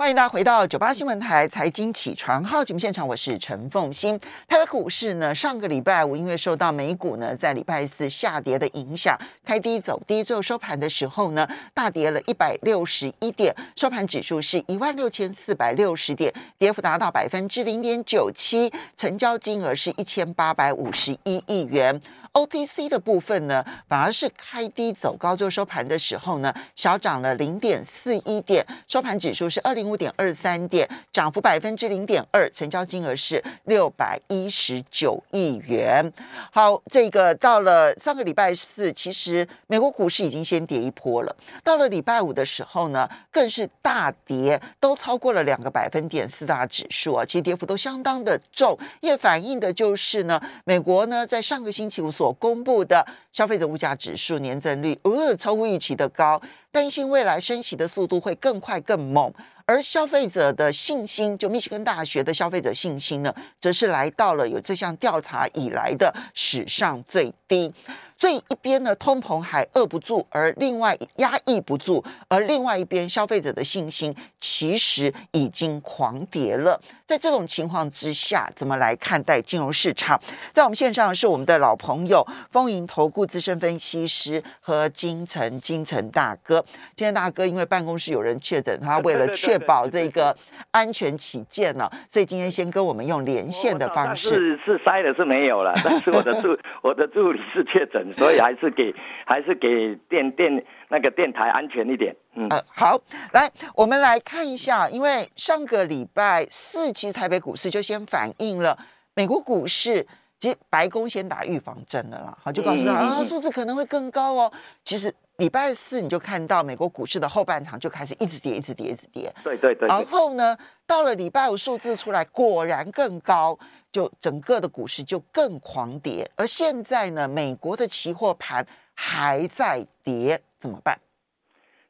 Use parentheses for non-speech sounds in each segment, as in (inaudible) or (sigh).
欢迎大家回到九八新闻台财经起床号节目现场，我是陈凤欣。台北股市呢，上个礼拜五因为受到美股呢在礼拜四下跌的影响，开低走低，最后收盘的时候呢，大跌了一百六十一点，收盘指数是一万六千四百六十点，跌幅达到百分之零点九七，成交金额是一千八百五十一亿元。OTC 的部分呢，反而是开低走高，就收盘的时候呢，小涨了零点四一点，收盘指数是二零五点二三点，涨幅百分之零点二，成交金额是六百一十九亿元。好，这个到了上个礼拜四，其实美国股市已经先跌一波了，到了礼拜五的时候呢，更是大跌，都超过了两个百分点，四大指数啊，其实跌幅都相当的重，也反映的就是呢，美国呢在上个星期五。所公布的消费者物价指数年增率，呃，超乎预期的高，担心未来升息的速度会更快更猛，而消费者的信心，就密歇根大学的消费者信心呢，则是来到了有这项调查以来的史上最低。所以一边呢，通膨还遏不住，而另外压抑不住，而另外一边消费者的信心其实已经狂跌了。在这种情况之下，怎么来看待金融市场？在我们线上是我们的老朋友，丰盈投顾资深分析师和金城金城大哥。金城大哥因为办公室有人确诊，他为了确保这个安全起见呢，所以今天先跟我们用连线的方式。是是筛的是没有了，但是我的助我的助理是确诊。所以还是给还是给电电那个电台安全一点。嗯，好，来我们来看一下，因为上个礼拜四，其实台北股市就先反映了美国股市，其实白宫先打预防针了啦，好，就告诉他啊，数字可能会更高哦。其实礼拜四你就看到美国股市的后半场就开始一直跌，一直跌，一直跌。对对对。然后呢，到了礼拜五数字出来，果然更高。就整个的股市就更狂跌，而现在呢，美国的期货盘还在跌，怎么办？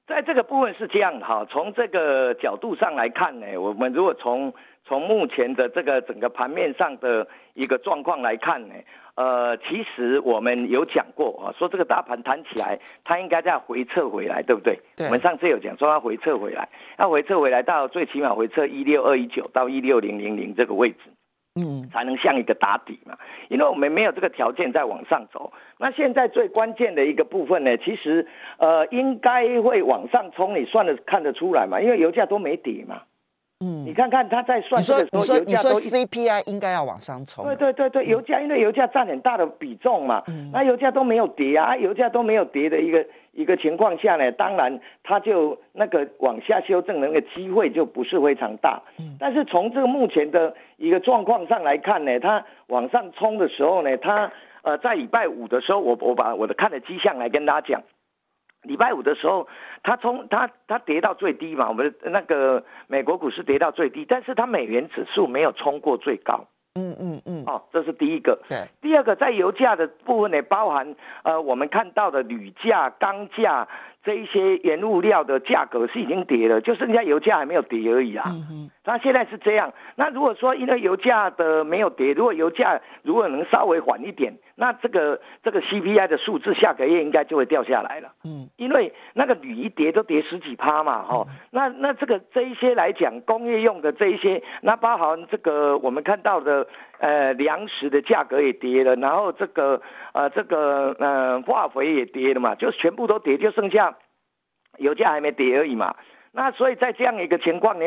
在这个部分是这样哈，从这个角度上来看呢，我们如果从从目前的这个整个盘面上的一个状况来看呢，呃，其实我们有讲过啊，说这个大盘弹起来，它应该再回撤回来，对不对？我们上次有讲说它回撤回来，它回撤回来到最起码回撤一六二一九到一六零零零这个位置。嗯，才能像一个打底嘛，因为我们没有这个条件再往上走。那现在最关键的一个部分呢，其实呃应该会往上冲，你算的看得出来嘛？因为油价都没跌嘛。嗯，你看看他在算这个时候，油价都 CPI 应该要往上冲。对对对对，油价因为油价占很大的比重嘛，那油价都没有跌啊，油价都没有跌的一个一个情况下呢，当然它就那个往下修正的那个机会就不是非常大。嗯，但是从这个目前的一个状况上来看呢，它往上冲的时候呢，它呃在礼拜五的时候，我我把我的看的迹象来跟大家讲。礼拜五的时候，它从它它跌到最低嘛，我们那个美国股市跌到最低，但是它美元指数没有冲过最高。嗯嗯嗯。哦，这是第一个。对。第二个，在油价的部分呢，包含呃我们看到的铝价、钢价。这一些原物料的价格是已经跌了，就剩下油价还没有跌而已啊。嗯那现在是这样。那如果说因为油价的没有跌，如果油价如果能稍微缓一点，那这个这个 CPI 的数字下个月应该就会掉下来了。嗯，因为那个铝一跌都跌十几趴嘛，哈。那那这个这一些来讲，工业用的这一些，那包含这个我们看到的呃粮食的价格也跌了，然后这个呃这个呃化肥也跌了嘛，就全部都跌，就剩下。油价还没跌而已嘛，那所以在这样一个情况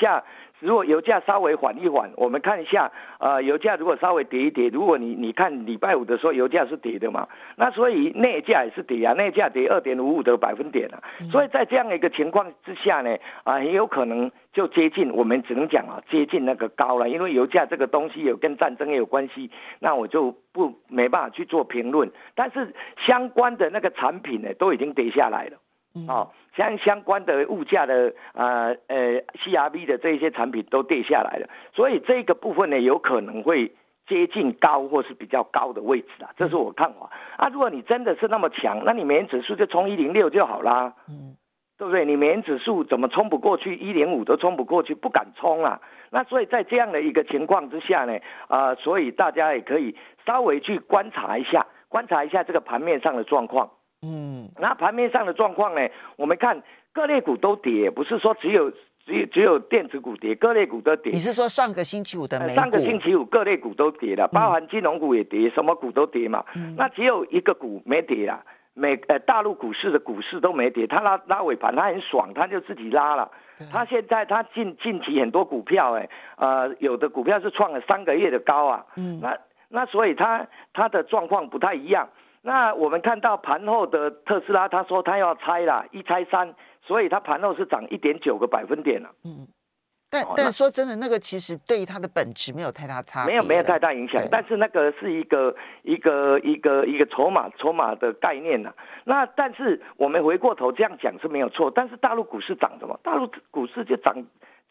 下，如果油价稍微缓一缓，我们看一下，呃，油价如果稍微跌一跌，如果你你看礼拜五的时候油价是跌的嘛，那所以内价也是跌啊，内价跌二点五五的百分点啊，所以在这样一个情况之下呢，啊，很有可能就接近，我们只能讲啊，接近那个高了，因为油价这个东西有跟战争也有关系，那我就不没办法去做评论，但是相关的那个产品呢，都已经跌下来了。哦，相相关的物价的呃呃 CRV 的这一些产品都跌下来了，所以这个部分呢有可能会接近高或是比较高的位置啊，这是我看法啊。如果你真的是那么强，那你美元指数就冲一零六就好啦，嗯，对不对？你美元指数怎么冲不过去？一零五都冲不过去，不敢冲啊。那所以在这样的一个情况之下呢，啊，所以大家也可以稍微去观察一下，观察一下这个盘面上的状况。嗯，那盘面上的状况呢？我们看各类股都跌，不是说只有只只有电子股跌，各类股都跌。你是说上个星期五的美股？上个星期五各类股都跌了，包含金融股也跌，什么股都跌嘛。那只有一个股没跌啦，美呃大陆股市的股市都没跌，它拉拉尾盘，它很爽，它就自己拉了。它现在它近近期很多股票哎，呃有的股票是创了三个月的高啊。嗯。那那所以它它的状况不太一样。那我们看到盘后的特斯拉，他说他要拆了，一拆三，所以它盘后是涨一点九个百分点了。嗯，但但说真的，那个其实对它的本质没有太大差，没有没有太大影响。但是那个是一个一个一个一个筹码筹码的概念呐。那但是我们回过头这样讲是没有错。但是大陆股市涨什么？大陆股市就涨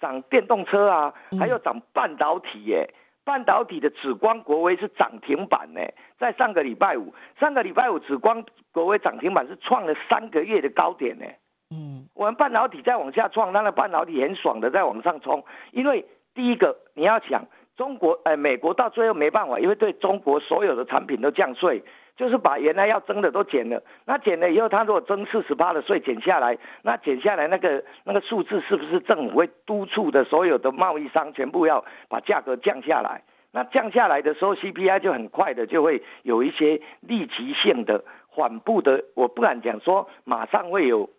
涨电动车啊，还有涨半导体耶。半导体的紫光国威是涨停板呢，在上个礼拜五，上个礼拜五紫光国威涨停板是创了三个月的高点呢。嗯，我们半导体再往下创，那个半导体很爽的在往上冲，因为第一个你要想中国，呃，美国到最后没办法，因为对中国所有的产品都降税。就是把原来要征的都减了，那减了以后，他如果征四十八的税减下来，那减下来那个那个数字是不是政府会督促的所有的贸易商全部要把价格降下来？那降下来的时候，CPI 就很快的就会有一些立即性的缓步的，我不敢讲说马上会有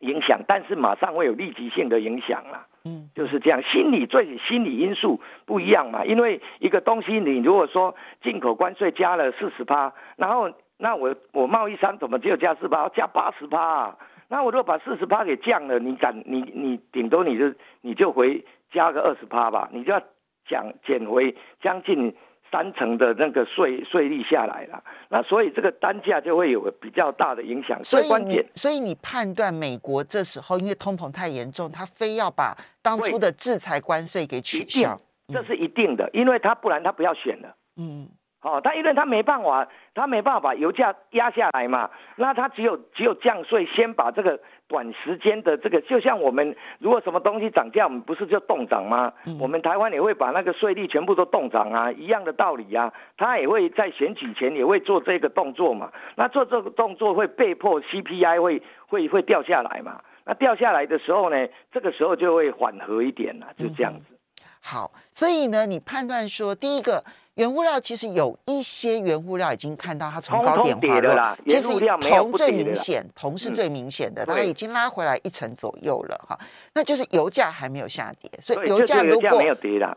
影响，但是马上会有立即性的影响了。嗯，就是这样，心理最心理因素不一样嘛。因为一个东西，你如果说进口关税加了四十趴，然后那我我贸易商怎么只有加四趴，加八十趴？那我如果把四十趴给降了，你敢你你顶多你就你就回加个二十趴吧，你就要讲减回将近。三成的那个税税率下来了，那所以这个单价就会有比较大的影响。所以关键，所以你判断美国这时候因为通膨太严重，他非要把当初的制裁关税给取消，这是一定的，因为他不然他不要选了。嗯。哦，他因为他没办法，他没办法把油价压下来嘛，那他只有只有降税，先把这个短时间的这个，就像我们如果什么东西涨价，我们不是就冻涨吗？我们台湾也会把那个税率全部都冻涨啊，一样的道理啊，他也会在选举前也会做这个动作嘛，那做这个动作会被迫 CPI 会会会掉下来嘛，那掉下来的时候呢，这个时候就会缓和一点了，就这样子。好，所以呢，你判断说第一个。原物料其实有一些原物料已经看到它从高点滑落，其实铜最明显，铜是最明显的，它已经拉回来一成左右了哈。那就是油价还没有下跌，所以油价如果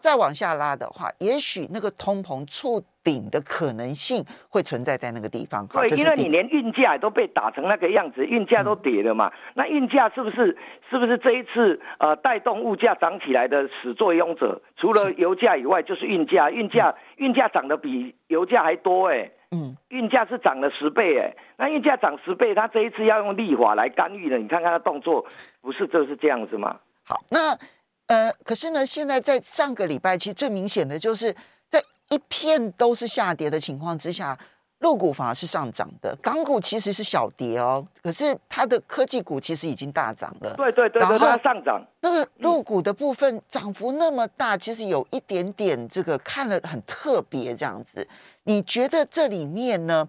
再往下拉的话，也许那个通膨触。顶的可能性会存在在那个地方，对，因为你连运价都被打成那个样子，运价都跌了嘛。那运价是不是是不是这一次呃带动物价涨起来的始作俑者？除了油价以外，就是运价，运价运价涨得比油价还多哎，嗯，运价是涨了十倍哎。那运价涨十倍，他这一次要用立法来干预了，你看看他动作，不是就是这样子吗？好，那呃，可是呢，现在在上个礼拜，其实最明显的就是。一片都是下跌的情况之下，陆股反而是上涨的，港股其实是小跌哦。可是它的科技股其实已经大涨了。对对对，然后上涨。那个陆股的部分涨幅那么大，其实有一点点这个看了很特别这样子。你觉得这里面呢？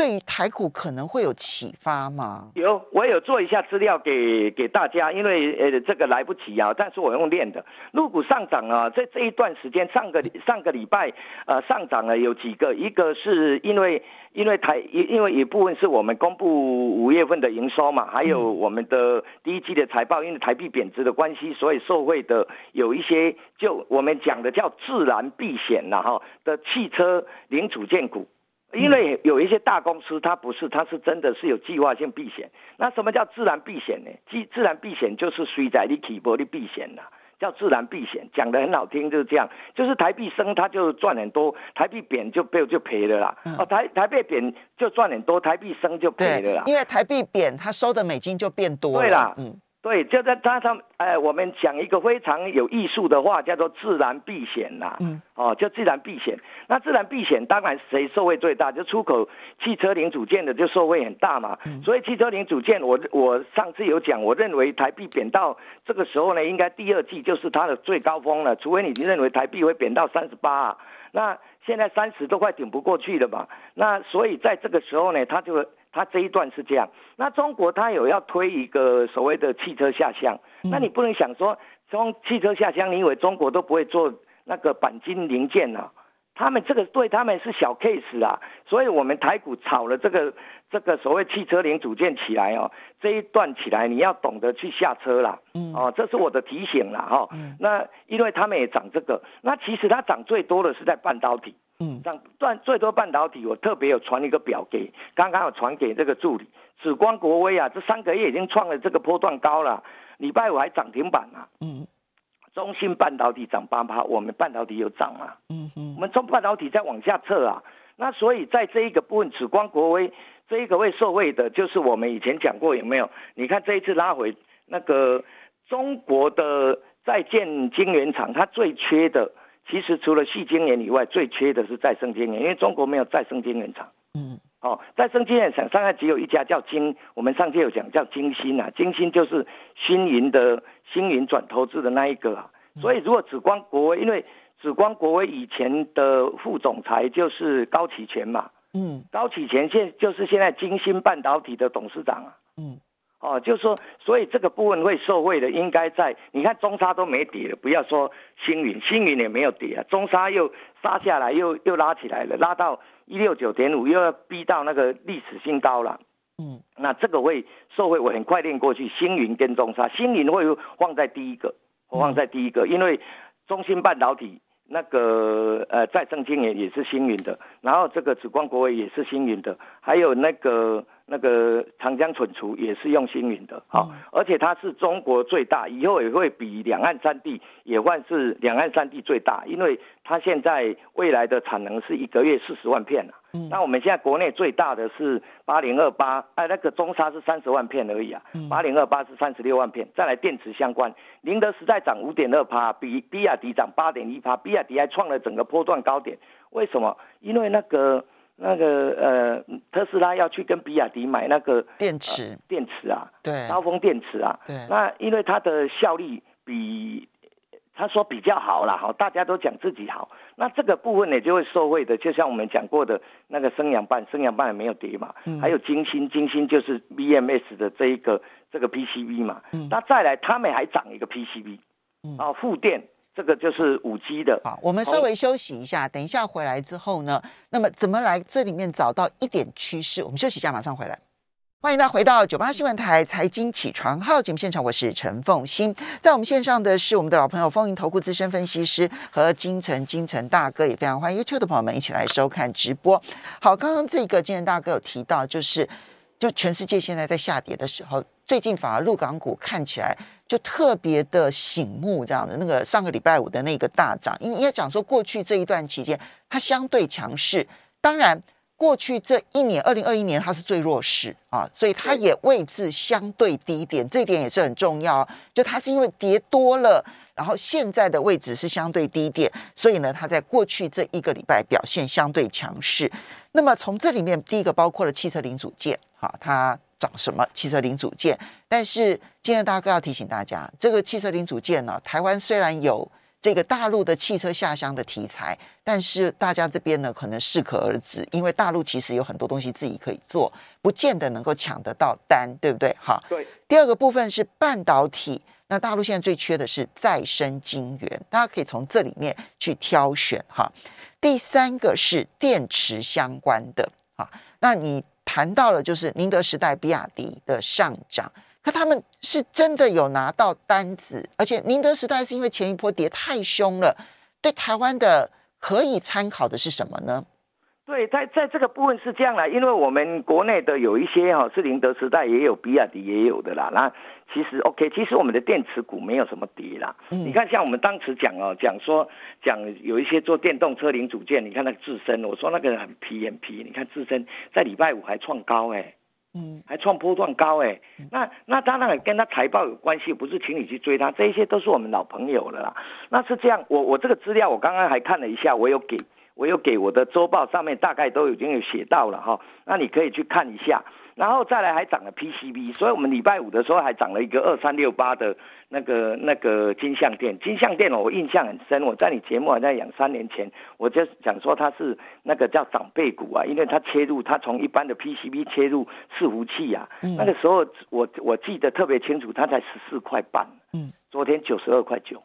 对于台股可能会有启发吗？有，我有做一下资料给给大家，因为呃这个来不及啊，但是我用练的。入股上涨啊，在这一段时间，上个上个礼拜呃上涨了有几个，一个是因为因为台因因为一部分是我们公布五月份的营收嘛，还有我们的第一季的财报，因为台币贬值的关系，所以受惠的有一些就我们讲的叫自然避险了哈的汽车零组件股。因为有一些大公司，它不是，它是真的是有计划性避险。那什么叫自然避险呢？自自然避险就是水在你起波的避险呐，叫自然避险，讲的很好听，就是这样。就是台币升，它就赚很多；台币贬就被就赔了啦。哦，台台币贬就赚很多，台币升就赔了啦。因为台币贬，它收的美金就变多。对啦，嗯。对，就在他他哎，我们讲一个非常有艺术的话，叫做自然避险呐。嗯。哦，叫自然避险。那自然避险当然谁受惠最大？就出口汽车零组件的就受惠很大嘛。嗯。所以汽车零组件，我我上次有讲，我认为台币贬到这个时候呢，应该第二季就是它的最高峰了。除非你认为台币会贬到三十八，那现在三十都快顶不过去了嘛。那所以在这个时候呢，它就。它这一段是这样，那中国它有要推一个所谓的汽车下乡，那你不能想说从汽车下乡，你以为中国都不会做那个钣金零件呢？他们这个对他们是小 case 啊，所以我们台股炒了这个这个所谓汽车零组件起来哦，这一段起来你要懂得去下车啦，嗯，哦，这是我的提醒了哈。那因为他们也涨这个，那其实它涨最多的是在半导体，嗯，涨断最多半导体，我特别有传一个表给，刚刚有传给这个助理，紫光国威啊，这三个月已经创了这个波段高了，礼拜五还涨停板啊，嗯。中芯半导体涨八趴，我们半导体有涨啊？嗯哼，我们中半导体在往下撤啊。那所以在这一个部分，紫光国威这一个位受惠的，就是我们以前讲过有没有？你看这一次拉回那个中国的在建晶圆厂，它最缺的，其实除了细晶圆以外，最缺的是再生晶圆，因为中国没有再生晶圆厂。嗯。哦，再生晶圆厂上海只有一家叫晶，我们上次有讲叫晶芯啊，晶芯就是星云的星云转投资的那一个啊。所以如果紫光国威，因为紫光国威以前的副总裁就是高启全嘛，嗯，高启全现就是现在晶芯半导体的董事长啊，嗯，哦，就是说，所以这个部分会受惠的，应该在你看中沙都没跌了，不要说星云，星云也没有跌啊，中沙又杀下来又又拉起来了，拉到。一六九点五又要逼到那个历史新高了，嗯，那这个会受惠，我很快练过去。星云跟中沙，星云会放在第一个，放在第一个，因为中芯半导体那个呃再生晶圆也是星云的，然后这个紫光国威也是星云的，还有那个。那个长江存储也是用星云的，好，而且它是中国最大，以后也会比两岸三地也算是两岸三地最大，因为它现在未来的产能是一个月四十万片啊。嗯，那我们现在国内最大的是八零二八，哎，那个中沙是三十万片而已啊，八零二八是三十六万片。再来电池相关，宁德时代涨五点二趴，比比亚迪涨八点一趴，比亚迪还创了整个波段高点。为什么？因为那个。那个呃，特斯拉要去跟比亚迪买那个电池，电池啊，对，高峰电池啊，对。那因为它的效率比他说比较好啦，好，大家都讲自己好，那这个部分呢就会受惠的，就像我们讲过的那个升阳半，升阳半也没有跌嘛，还有金星，金星就是 BMS 的这一个这个 PCB 嘛，那再来他们还涨一个 PCB，啊，负电。这个就是五 G 的。好，我们稍微休息一下，等一下回来之后呢，那么怎么来这里面找到一点趋势？我们休息一下，马上回来。欢迎大家回到九八新闻台财经起床号节目现场，我是陈凤欣，在我们线上的是我们的老朋友风云投顾资深分析师和金城金城大哥，也非常欢迎 YouTube 的朋友们一起来收看直播。好，刚刚这个金城大哥有提到，就是就全世界现在在下跌的时候，最近反而入港股看起来。就特别的醒目，这样的那个上个礼拜五的那个大涨，应应该讲说过去这一段期间它相对强势，当然过去这一年二零二一年它是最弱势啊，所以它也位置相对低点，这一点也是很重要。就它是因为跌多了，然后现在的位置是相对低点，所以呢，它在过去这一个礼拜表现相对强势。那么从这里面，第一个包括了汽车零组件，好，它。涨什么汽车零组件？但是今天大哥要提醒大家，这个汽车零组件呢，台湾虽然有这个大陆的汽车下乡的题材，但是大家这边呢可能适可而止，因为大陆其实有很多东西自己可以做，不见得能够抢得到单，对不对？哈。对。第二个部分是半导体，那大陆现在最缺的是再生晶圆，大家可以从这里面去挑选哈。第三个是电池相关的啊，那你。谈到了就是宁德时代、比亚迪的上涨，可他们是真的有拿到单子，而且宁德时代是因为前一波跌太凶了，对台湾的可以参考的是什么呢？对，在在这个部分是这样啦，因为我们国内的有一些哈是宁德时代也有，比亚迪也有的啦。那其实 OK，其实我们的电池股没有什么跌啦。你看，像我们当时讲哦，讲说讲有一些做电动车零组件，你看那个智深，我说那个很皮很皮。你看智深在礼拜五还创高哎，嗯，还创波段高哎。那那当然跟他财报有关系，不是请你去追他，这一些都是我们老朋友了啦。那是这样，我我这个资料我刚刚还看了一下，我有给。我有给我的周报上面大概都已经有写到了哈，那你可以去看一下。然后再来还涨了 PCB，所以我们礼拜五的时候还涨了一个二三六八的那个那个金相店。金相店哦，我印象很深，我在你节目好像两三年前，我就讲说它是那个叫长辈股啊，因为它切入，它从一般的 PCB 切入伺服器啊，那个时候我我记得特别清楚，它才十四块半，嗯，昨天九十二块九。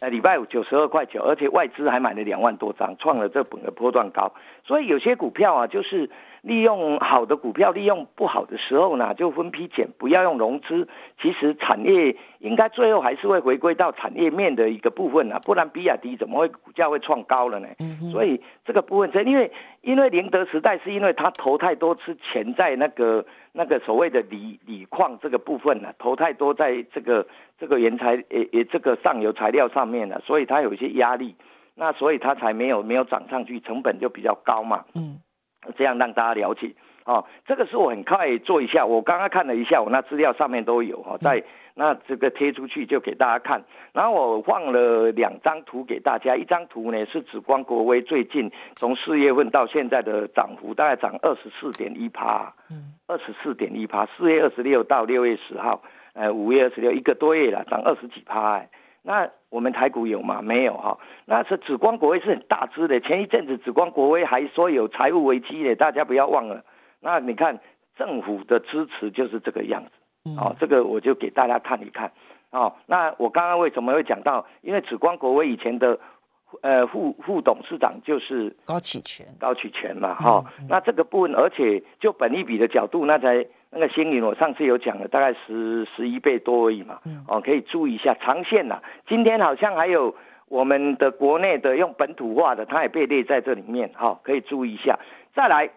呃，礼拜五九十二块九，而且外资还买了两万多张，创了这本的波段高。所以有些股票啊，就是利用好的股票，利用不好的时候呢，就分批减，不要用融资。其实产业应该最后还是会回归到产业面的一个部分啊，不然比亚迪怎么会股价会创高了呢？所以这个部分，这因为因为宁德时代是因为它投太多次钱在那个。那个所谓的锂锂矿这个部分呢，投太多在这个这个原材也也这个上游材料上面了，所以它有一些压力，那所以它才没有没有涨上去，成本就比较高嘛。嗯，这样让大家了解。哦，这个是我很快做一下，我刚刚看了一下，我那资料上面都有哈，在那这个贴出去就给大家看。然后我放了两张图给大家，一张图呢是指光国威最近从四月份到现在的涨幅，大概涨二十四点一趴，嗯，二十四点一趴，四月二十六到六月十号，呃，五月二十六一个多月了，涨二十几趴。哎，那我们台股有吗？没有哈。那是紫光国威是很大只的，前一阵子紫光国威还说有财务危机的，大家不要忘了。那你看政府的支持就是这个样子，哦，这个我就给大家看一看，哦，那我刚刚为什么会讲到？因为紫光国威以前的呃副副董事长就是高启全，高启全嘛，哈，那这个部分，而且就本一比的角度，那才那个新云，我上次有讲了，大概十十一倍多而已嘛，哦，可以注意一下长线呐。今天好像还有我们的国内的用本土化的，它也被列在这里面，哈，可以注意一下。再来。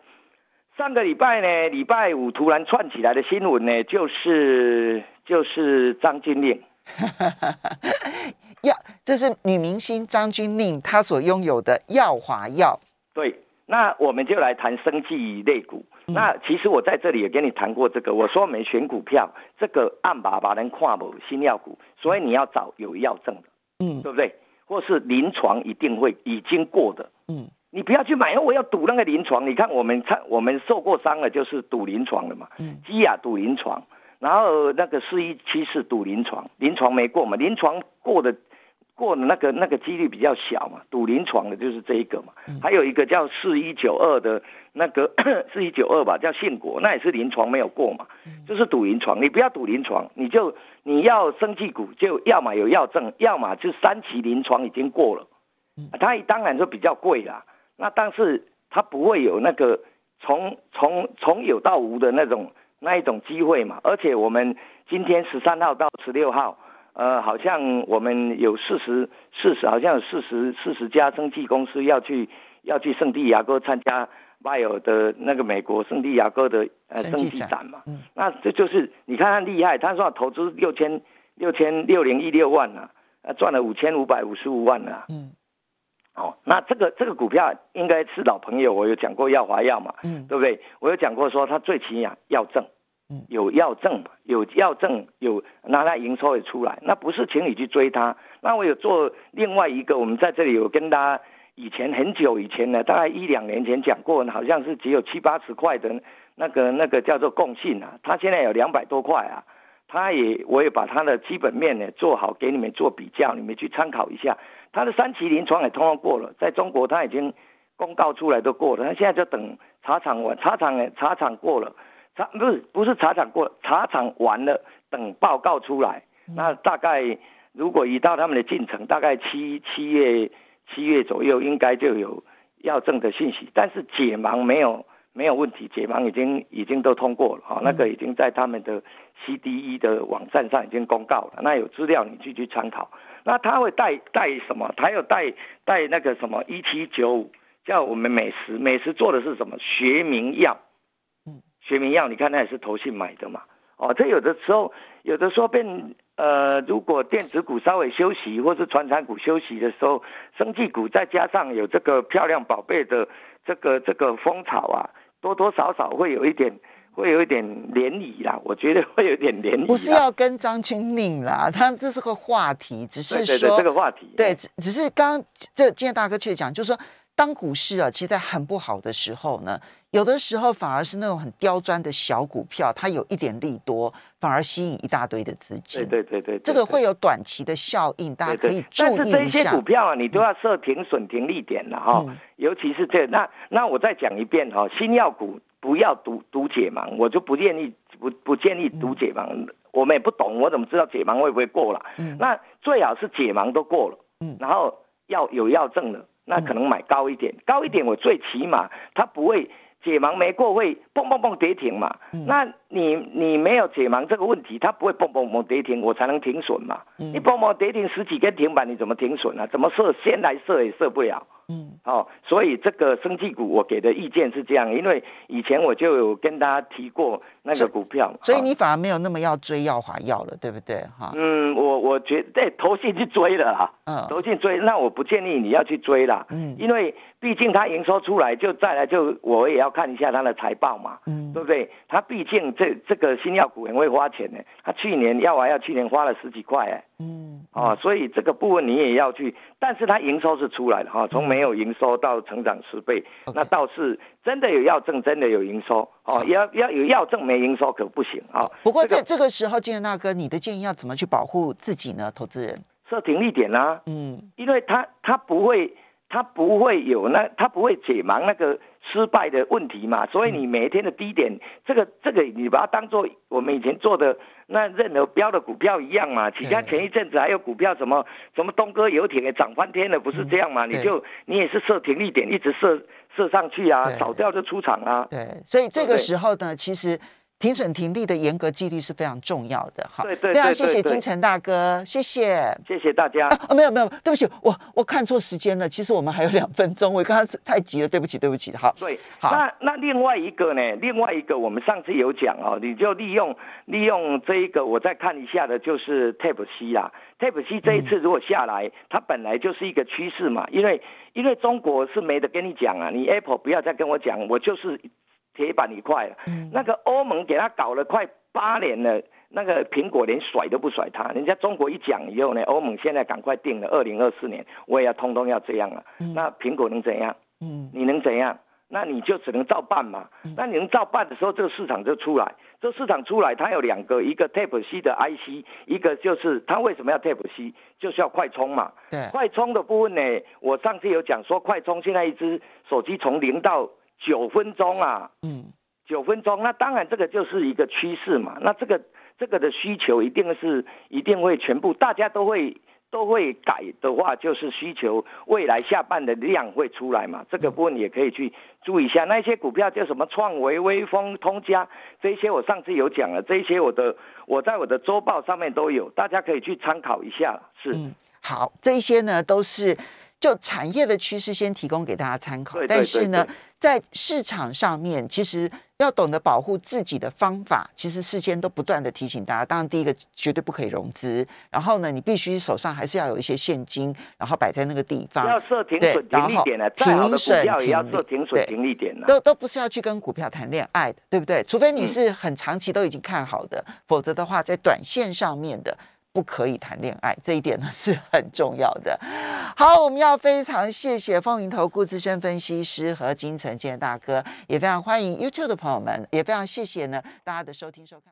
上个礼拜呢，礼拜五突然串起来的新闻呢，就是就是张钧甯，(laughs) 药，这是女明星张钧甯她所拥有的耀华药。对，那我们就来谈生技类股。那其实我在这里也跟你谈过这个，我说我们选股票，这个暗把把人跨某新药股，所以你要找有药证的，嗯，对不对？或是临床一定会已经过的，嗯。你不要去买，我要赌那个临床。你看我们看我们受过伤了，就是赌临床的嘛。嗯。基亚赌临床，然后那个四一七四赌临床，临床没过嘛，临床过的过的那个那个几率比较小嘛。赌临床的就是这一个嘛。还有一个叫四一九二的那个 (coughs) 四一九二吧，叫信国，那也是临床没有过嘛。就是赌临床，你不要赌临床，你就你要生技股，就要么有药证，要么就三期临床已经过了。它当然就比较贵啦。那但是它不会有那个从从从有到无的那种那一种机会嘛，而且我们今天十三号到十六号，呃，好像我们有四十四十，好像有四十四十家生技公司要去要去圣地亚哥参加 bio 的那个美国圣地亚哥的呃生技展嘛，那这就是你看他厉害，他说投资六千六千六零一六万啊，赚了五千五百五十五万啊。嗯。哦，那这个这个股票应该是老朋友，我有讲过耀华药嘛，嗯，对不对？我有讲过说他最起码要证，有药证，有药证有，那它营收也出来，那不是请你去追他。那我有做另外一个，我们在这里有跟大家以前很久以前呢，大概一两年前讲过，好像是只有七八十块的那个那个叫做共信啊，他现在有两百多块啊，他也我也把他的基本面呢做好给你们做比较，你们去参考一下。他的三期临床也通过了，在中国他已经公告出来都过了，他现在就等茶厂完，茶厂茶厂过了，茶不是不是茶厂过，茶厂完了等报告出来，那大概如果依照他们的进程，大概七七月七月左右应该就有药证的信息，但是解盲没有没有问题，解盲已经已经都通过了哈，那个已经在他们的 CDE 的网站上已经公告了，那有资料你去去参考。那他会带带什么？他有带带那个什么一七九五，叫我们美食美食做的是什么学名药？嗯，学名药，你看那也是投信买的嘛。哦，这有的时候有的时候变呃，如果电子股稍微休息，或是传产股休息的时候，生技股再加上有这个漂亮宝贝的这个这个风潮啊，多多少少会有一点。会有一点涟漪啦，我觉得会有点涟漪。不是要跟张钧甯啦，他这是个话题，只是说这个话题。对，只只是刚刚这今天大哥却讲，就是说当股市啊，其实在很不好的时候呢，有的时候反而是那种很刁钻的小股票，它有一点利多，反而吸引一大堆的资金。对对对对，这个会有短期的效应，大家可以注意一下。但是这些股票啊，你都要设停损停利点了哈，尤其是这那那我再讲一遍哈，新药股不要读读解盲，我就不建议不不建议读解盲。我们也不懂，我怎么知道解盲会不会过了？嗯那最好是解盲都过了，嗯然后要有药证了。那可能买高一点，高一点我最起码它不会解盲没过会蹦蹦蹦跌停嘛。那你你没有解盲这个问题，它不会蹦蹦蹦跌停，我才能停损嘛。你蹦蹦跌停十几根停板，你怎么停损啊？怎么设先来设也设不了。嗯，哦，所以这个生技股我给的意见是这样，因为以前我就有跟大家提过那个股票，所以你反而没有那么要追耀华药了，对不对？哈，嗯，我我觉得投信去追了啦，嗯，投信追，那我不建议你要去追啦，嗯，因为毕竟它营收出来就再来就我也要看一下它的财报嘛，嗯，对不对？它毕竟这这个新药股很会花钱呢，它去年药丸药去年花了十几块哎。嗯，哦，所以这个部分你也要去，但是它营收是出来了哈，从没有营收到成长十倍，那倒是真的有药证，真的有营收哦，要要有药证没营收可不行啊。不过在这个时候，金仁大哥，你的建议要怎么去保护自己呢？投资人设停利点啊，嗯，因为他他不会他不会有那他不会解盲那个。失败的问题嘛，所以你每一天的低点，这个这个你把它当做我们以前做的那任何标的股票一样嘛。其他前一阵子还有股票什么什么东哥游艇也涨翻天了，不是这样嘛？你就你也是设停利点，一直设设上去啊，早掉就出场啊。对，所以这个时候呢，其实。停损停利的严格纪律是非常重要的，哈。对对非常谢谢金城大哥，谢谢，谢谢大家。啊，没有没有，对不起，我我看错时间了。其实我们还有两分钟，我刚刚太急了，对不起对不起。好，对，好。那那另外一个呢？另外一个我们上次有讲哦，你就利用利用这一个，我再看一下的，就是 Tape C 啦。Tape C 这一次如果下来，它本来就是一个趋势嘛，因为因为中国是没得跟你讲啊，你 Apple 不要再跟我讲，我就是。铁板一块了，那个欧盟给他搞了快八年了，那个苹果连甩都不甩他，人家中国一讲以后呢，欧盟现在赶快定了，二零二四年我也要通通要这样了。那苹果能怎样？嗯，你能怎样？那你就只能照办嘛。那你能照办的时候，这个市场就出来。这市场出来，它有两个，一个 Type C 的 IC，一个就是它为什么要 Type C，就是要快充嘛。对，快充的部分呢，我上次有讲说，快充现在一只手机从零到九分钟啊，嗯，九分钟，那当然这个就是一个趋势嘛。那这个这个的需求一定是一定会全部大家都会都会改的话，就是需求未来下半的量会出来嘛。这个部分也可以去注意一下。那些股票叫什么创维、微风、通家这些，我上次有讲了，这些我的我在我的周报上面都有，大家可以去参考一下。是，好，这些呢都是。就产业的趋势先提供给大家参考，但是呢，在市场上面，其实要懂得保护自己的方法，其实事先都不断的提醒大家。当然，第一个绝对不可以融资，然后呢，你必须手上还是要有一些现金，然后摆在那个地方。要设停损停利点的，停损也要设停损停利点的，都都不是要去跟股票谈恋爱的，对不对？除非你是很长期都已经看好的，否则的话，在短线上面的。不可以谈恋爱，(laughs) 这一点呢是很重要的。好，我们要非常谢谢风云投顾资深分析师和金城健大哥，也非常欢迎 YouTube 的朋友们，也非常谢谢呢大家的收听收看。